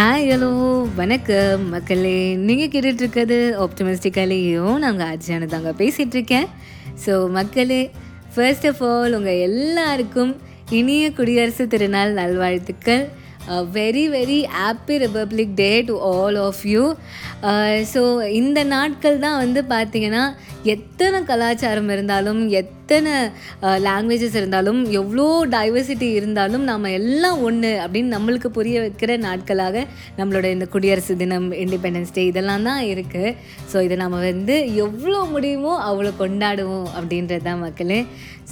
Hi hello வணக்கம் மக்களே. நீங்கள் கேட்டுட்ருக்கிறது ஆப்டமிஸ்டிக்கலையும் நாங்கள் அஜானு தாங்க பேசிகிட்ருக்கேன் ஸோ மக்களே ஃபர்ஸ்ட் ஆஃப் ஆல் உங்கள் எல்லாருக்கும் இனிய குடியரசு திருநாள் நல்வாழ்த்துக்கள். Very very happy republic day to all of you so இந்த நாட்கள் தான் வந்து பார்த்திங்கன்னா எத்தனை கலாச்சாரம் இருந்தாலும் எத்தனை uh, லாங்குவேஜஸ் இருந்தாலும் எவ்வளோ டைவர்சிட்டி இருந்தாலும் நம்ம எல்லாம் ஒன்று அப்படின்னு நம்மளுக்கு புரிய வைக்கிற நாட்களாக நம்மளோட இந்த குடியரசு தினம் இண்டிபெண்டன்ஸ் டே இதெல்லாம் தான் இருக்குது ஸோ இதை நம்ம வந்து எவ்வளோ முடியுமோ அவ்வளோ கொண்டாடுவோம் அப்படின்றது தான் மக்களே.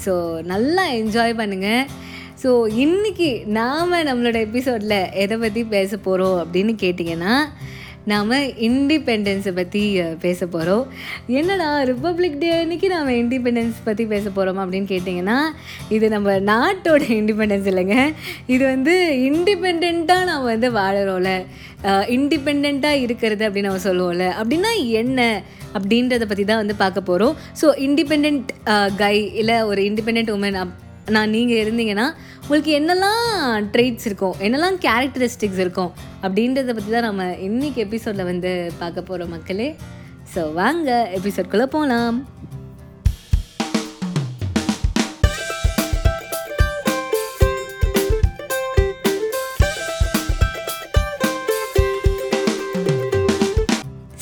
ஸோ நல்லா என்ஜாய் பண்ணுங்கள் ஸோ இன்றைக்கி நாம் நம்மளோட எபிசோடில் எதை பற்றி பேச போகிறோம் அப்படின்னு கேட்டிங்கன்னா நாம் இண்டிபெண்டன்ஸை பற்றி பேச போகிறோம் என்னடா ரிப்பப்ளிக் டே அன்னைக்கு நாம் இண்டிபெண்டன்ஸ் பற்றி பேச போகிறோம் அப்படின்னு கேட்டிங்கன்னா இது நம்ம நாட்டோட இண்டிபெண்டன்ஸ் இல்லைங்க. இது வந்து இண்டிபெண்ட்டாக நாம் வந்து வாழறோம்ல. இண்டிபெண்ட்டாக இருக்கிறது அப்படின்னு நம்ம சொல்லுவோம்ல. அப்படின்னா என்ன அப்படின்றத பற்றி தான் வந்து பார்க்க போகிறோம் ஸோ இண்டிபெண்ட் கை இல்லை ஒரு இண்டிபெண்ட் உமன் அப் நான் நீங்கள் இருந்தீங்கன்னா உங்களுக்கு என்னெல்லாம் ட்ரெய்ட்ஸ் இருக்கும் என்னெல்லாம் கேரக்டரிஸ்டிக்ஸ் இருக்கும் அப்படின்றத பற்றி தான் நம்ம இன்னைக்கு எபிசோடில் வந்து பார்க்க போகிறோம் மக்களே. ஸோ வாங்க எபிசோட்குள்ளே போகலாம்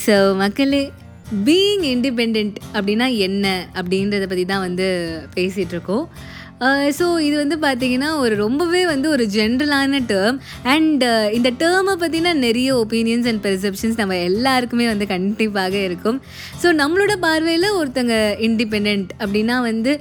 ஸோ மக்களே பீயிங் இண்டிபெண்ட் அப்படின்னா என்ன அப்படின்றத பற்றி தான் வந்து பேசிகிட்ருக்கோம் ஸோ இது வந்து பார்த்திங்கன்னா ஒரு ரொம்பவே வந்து ஒரு ஜென்ரலான டேர்ம் அண்ட் இந்த டேர்மை பற்றின நிறைய ஒப்பீனியன்ஸ் அண்ட் பெர்செப்ஷன்ஸ் நம்ம எல்லாருக்குமே வந்து கண்டிப்பாக இருக்கும். ஸோ நம்மளோட பார்வையில் ஒருத்தங்க இண்டிபெண்ட் அப்படின்னா வந்து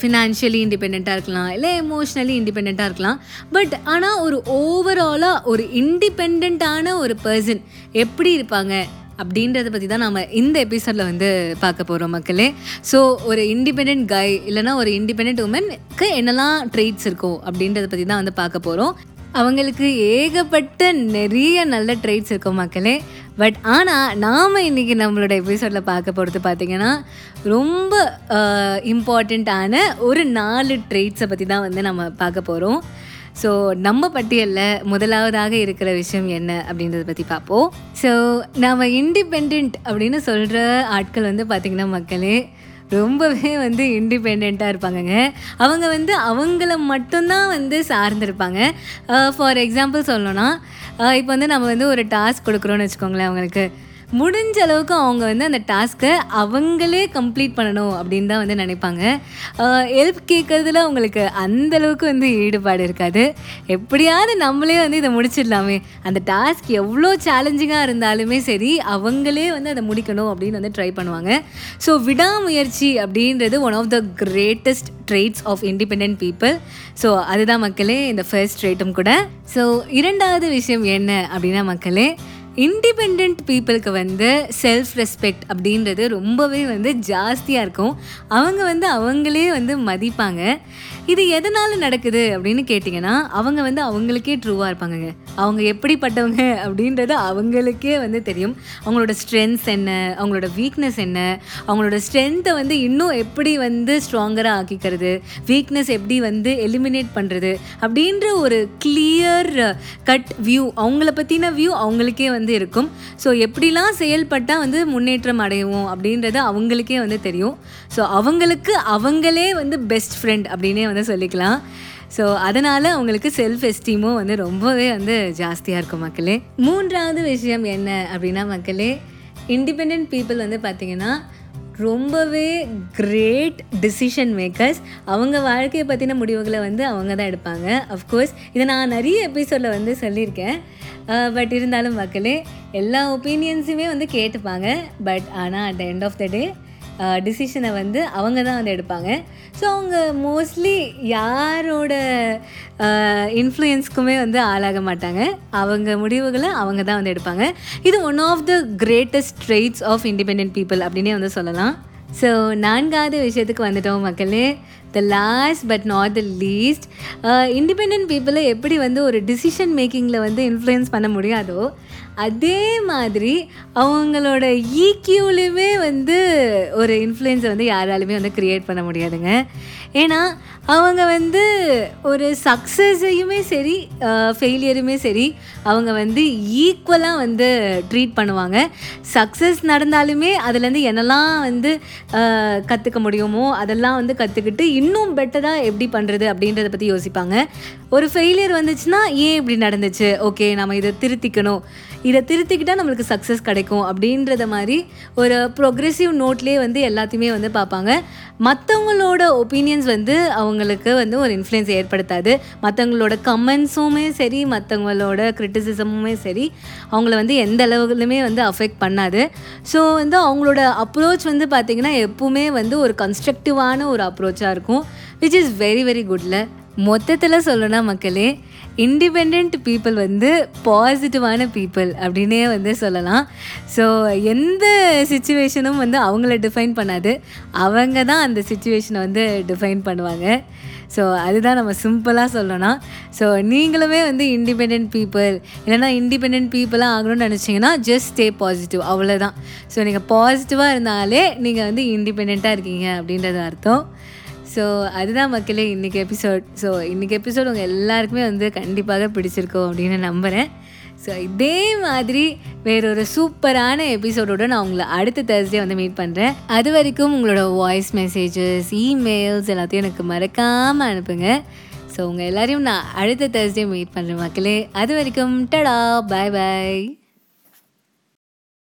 ஃபினான்ஷியலி இண்டிபெண்ட்டாக இருக்கலாம் இல்லை எமோஷ்னலி இண்டிபெண்ட்டாக இருக்கலாம். பட் ஆனால் ஒரு ஓவராலாக ஒரு இண்டிபெண்ட்டான ஒரு பர்சன் எப்படி இருப்பாங்க? அப்படின்றத பற்றி தான் நம்ம இந்த எபிசோடில் வந்து பார்க்க போகிறோம் மக்களே. ஸோ ஒரு இண்டிபெண்ட் கை இல்லைனா ஒரு இண்டிபெண்ட் உமனுக்கு என்னெல்லாம் ட்ரெயிட்ஸ் இருக்கும் அப்படின்றத பற்றி தான் வந்து பார்க்க போகிறோம் அவங்களுக்கு ஏகப்பட்ட நிறைய நல்ல ட்ரெயிட்ஸ் இருக்கும் மக்களே. பட் ஆனால் நாம் இன்றைக்கி நம்மளோட எபிசோடில் பார்க்க போகிறது பார்த்திங்கன்னா ரொம்ப இம்பார்ட்டண்ட்டான ஒரு நாலு ட்ரெயிட்ஸை பற்றி தான் வந்து நம்ம பார்க்க போகிறோம் ஸோ நம்ம பட்டியலில் முதலாவதாக இருக்கிற விஷயம் என்ன அப்படின்றத பற்றி பார்ப்போம். ஸோ நாம் இண்டிபெண்ட் அப்படின்னு சொல்கிற ஆட்கள் வந்து பார்த்திங்கன்னா மக்களே ரொம்பவே வந்து இண்டிபெண்ட்டாக இருப்பாங்கங்க. அவங்க வந்து அவங்கள மட்டும்தான் வந்து சார்ந்திருப்பாங்க. ஃபார் எக்ஸாம்பிள் சொல்லணும்னா இப்போ வந்து நம்ம வந்து ஒரு டாஸ்க் கொடுக்குறோன்னு வச்சுக்கோங்களேன் அவங்களுக்கு. முடிஞ்ச அளவுக்கு அவங்க வந்து அந்த டாஸ்க்கை அவங்களே கம்ப்ளீட் பண்ணணும் அப்படின்னு தான் வந்து நினைப்பாங்க. ஹெல்ப் கேட்குறதுல அவங்களுக்கு அந்தளவுக்கு வந்து ஈடுபாடு இருக்காது. எப்படியாவது நம்மளே வந்து இதை முடிச்சிடலாமே. அந்த டாஸ்க் எவ்வளோ சேலஞ்சிங்காக இருந்தாலுமே சரி அவங்களே வந்து அதை முடிக்கணும் அப்படின்னு வந்து ட்ரை பண்ணுவாங்க. ஸோ விடாமுயற்சி அப்படின்றது one of the greatest traits of independent people so அதுதான் மக்களே இந்த ஃபர்ஸ்ட் ட்ரேட்டும் கூட. ஸோ இரண்டாவது விஷயம் என்ன அப்படின்னா மக்களே இண்டிபெண்ட் பீப்புளுக்கு வந்து செல்ஃப் ரெஸ்பெக்ட் அப்படின்றது ரொம்பவே வந்து ஜாஸ்தியாக இருக்கும். அவங்க வந்து அவங்களே வந்து மதிப்பாங்க. இது எதனால் நடக்குது அப்படின்னு கேட்டிங்கன்னா அவங்க வந்து அவங்களுக்கே ட்ரூவாக இருப்பாங்கங்க. அவங்க எப்படிப்பட்டவங்க அப்படின்றது அவங்களுக்கே வந்து தெரியும். அவங்களோட ஸ்ட்ரென்த்ஸ் என்ன அவங்களோட வீக்னஸ் என்ன அவங்களோட ஸ்ட்ரென்த்தை வந்து இன்னும் எப்படி வந்து ஸ்ட்ராங்கராக ஆக்கிக்கிறது வீக்னஸ் எப்படி வந்து எலிமினேட் பண்ணுறது அப்படின்ற ஒரு கிளியர் கட் வியூ அவங்கள பற்றின வியூ அவங்களுக்கே வந்து இருக்கும். ஸோ எப்படிலாம் செயல்பட்டால் வந்து முன்னேற்றம் அடைவோம் அப்படின்றது அவங்களுக்கே வந்து தெரியும். ஸோ அவங்களுக்கு அவங்களே வந்து பெஸ்ட் ஃப்ரெண்ட் அப்படின்னே வந்து சொல்லிக்கலாம். ஸோ அதனால் அவங்களுக்கு செல்ஃப் எஸ்டீமும் வந்து ரொம்பவே வந்து ஜாஸ்தியாக இருக்கும் மக்களே. மூன்றாவது விஷயம் என்ன அப்படின்னா மக்களே இண்டிபெண்ட் பீப்புள் வந்து பார்த்திங்கன்னா ரொம்பவே கிரேட் டிசிஷன் மேக்கர்ஸ் அவங்க வாழ்க்கையை பற்றின முடிவுகளை வந்து அவங்க தான் எடுப்பாங்க அஃப்கோர்ஸ் இதை நான் நிறைய எபிசோடில் வந்து சொல்லியிருக்கேன். பட் இருந்தாலும் மக்களே எல்லா ஒப்பீனியன்ஸுமே வந்து கேட்டுப்பாங்க. பட் ஆனால் at the end of the day டிசிஷனை வந்து அவங்க தான் வந்து எடுப்பாங்க. ஸோ அவங்க மோஸ்ட்லி யாரோட இன்ஃப்ளூயன்ஸ்க்குமே வந்து ஆளாக மாட்டாங்க. அவங்க முடிவுகளை அவங்க தான் வந்து எடுப்பாங்க. இது one of the greatest traits of independent people அப்படின்னே வந்து சொல்லலாம். ஸோ நான்காவது விஷயத்துக்கு வந்துட்டோம் மக்களே. The last but not the least independent பீப்புளை எப்படி வந்து ஒரு டிசிஷன் மேக்கிங்கில் வந்து இன்ஃப்ளூயன்ஸ் பண்ண முடியாதோ அதே மாதிரி அவங்களோட e ஈக்யூலையுமே வந்து ஒரு இன்ஃப்ளூயன்ஸை வந்து யாராலுமே வந்து க்ரியேட் பண்ண முடியாதுங்க. ஏன்னா அவங்க வந்து ஒரு சக்ஸஸையுமே சரி ஃபெயிலியருமே சரி அவங்க வந்து ஈக்குவலாக வந்து ட்ரீட் பண்ணுவாங்க. சக்ஸஸ் நடந்தாலுமே அதுலேருந்து என்னெல்லாம் வந்து கற்றுக்க முடியுமோ அதெல்லாம் வந்து கற்றுக்கிட்டு இன்னும் பெட்டராக எப்படி பண்ணுறது அப்படின்றத பற்றி யோசிப்பாங்க. ஒரு ஃபெயிலியர் வந்துச்சுன்னா ஏன் இப்படி நடந்துச்சு? ஓகே நம்ம இதை திருத்திக்கணும். இதை திருத்திக்கிட்டால் நம்மளுக்கு சக்ஸஸ் கிடைக்கும் அப்படின்றத மாதிரி ஒரு ப்ரொக்ரெசிவ் நோட்லேயே வந்து எல்லாத்தையுமே வந்து பார்ப்பாங்க. மற்றவங்களோட ஒப்பீனியன்ஸ் வந்து அவங்களுக்கு வந்து ஒரு இன்ஃப்ளூயன்ஸ் ஏற்படுத்தாது. மற்றவங்களோட கமெண்ட்ஸுமே சரி மற்றவங்களோட கிரிட்டிசிசமுமே சரி அவங்கள வந்து எந்த அளவுலுமே வந்து அஃபெக்ட் பண்ணாது. ஸோ வந்து அவங்களோட அப்ரோச் வந்து பார்த்திங்கன்னா எப்பவுமே வந்து ஒரு கன்ஸ்ட்ரக்டிவான ஒரு அப்ரோச்சாக இருக்கும். இருக்கும் விச் இஸ் வெரி வெரி குட்ல மொத்தத்தில் சொல்லணும்னா மக்களே இண்டிபெண்ட் பீப்புள் வந்து பாசிட்டிவான பீப்புள் அப்படின்னே வந்து சொல்லலாம். ஸோ எந்த சுச்சுவேஷனும் வந்து அவங்கள டிஃபைன் பண்ணாது. அவங்க தான் அந்த சுச்சுவேஷனை வந்து டிஃபைன் பண்ணுவாங்க. ஸோ அதுதான் நம்ம சிம்பிளாக சொல்லணும் ஸோ நீங்களுமே வந்து இண்டிபெண்ட் பீப்புள் இல்லைனா இண்டிபெண்ட் பீப்புளாக ஆகணும்னு நினச்சிங்கன்னா ஜஸ்ட் ஸ்டே பாசிட்டிவ் அவ்வளோதான் ஸோ நீங்கள் பாசிட்டிவாக இருந்தாலே நீங்கள் வந்து இண்டிபெண்ட்டாக இருக்கீங்க அப்படின்றது அர்த்தம். ஸோ அதுதான் மக்களே இன்றைக்கி எபிசோட் ஸோ இன்றைக்கி எபிசோட் உங்கள் எல்லாருக்குமே வந்து கண்டிப்பாக பிடிச்சிருக்கோம் அப்படின்னு நம்புகிறேன் ஸோ இதே மாதிரி வேறொரு சூப்பரான எபிசோடோடு நான் உங்களை அடுத்த தேர்ஸ்டே வந்து மீட் பண்ணுறேன் அது வரைக்கும் உங்களோட வாய்ஸ் மெசேஜஸ் இமெயில்ஸ் எல்லாத்தையும் எனக்கு மறக்காமல் அனுப்புங்க. ஸோ உங்கள் எல்லாரையும் நான் அடுத்த தேர்ஸ்டே மீட் பண்ணுறேன் மக்களே. அது வரைக்கும் டடா பாய் பாய்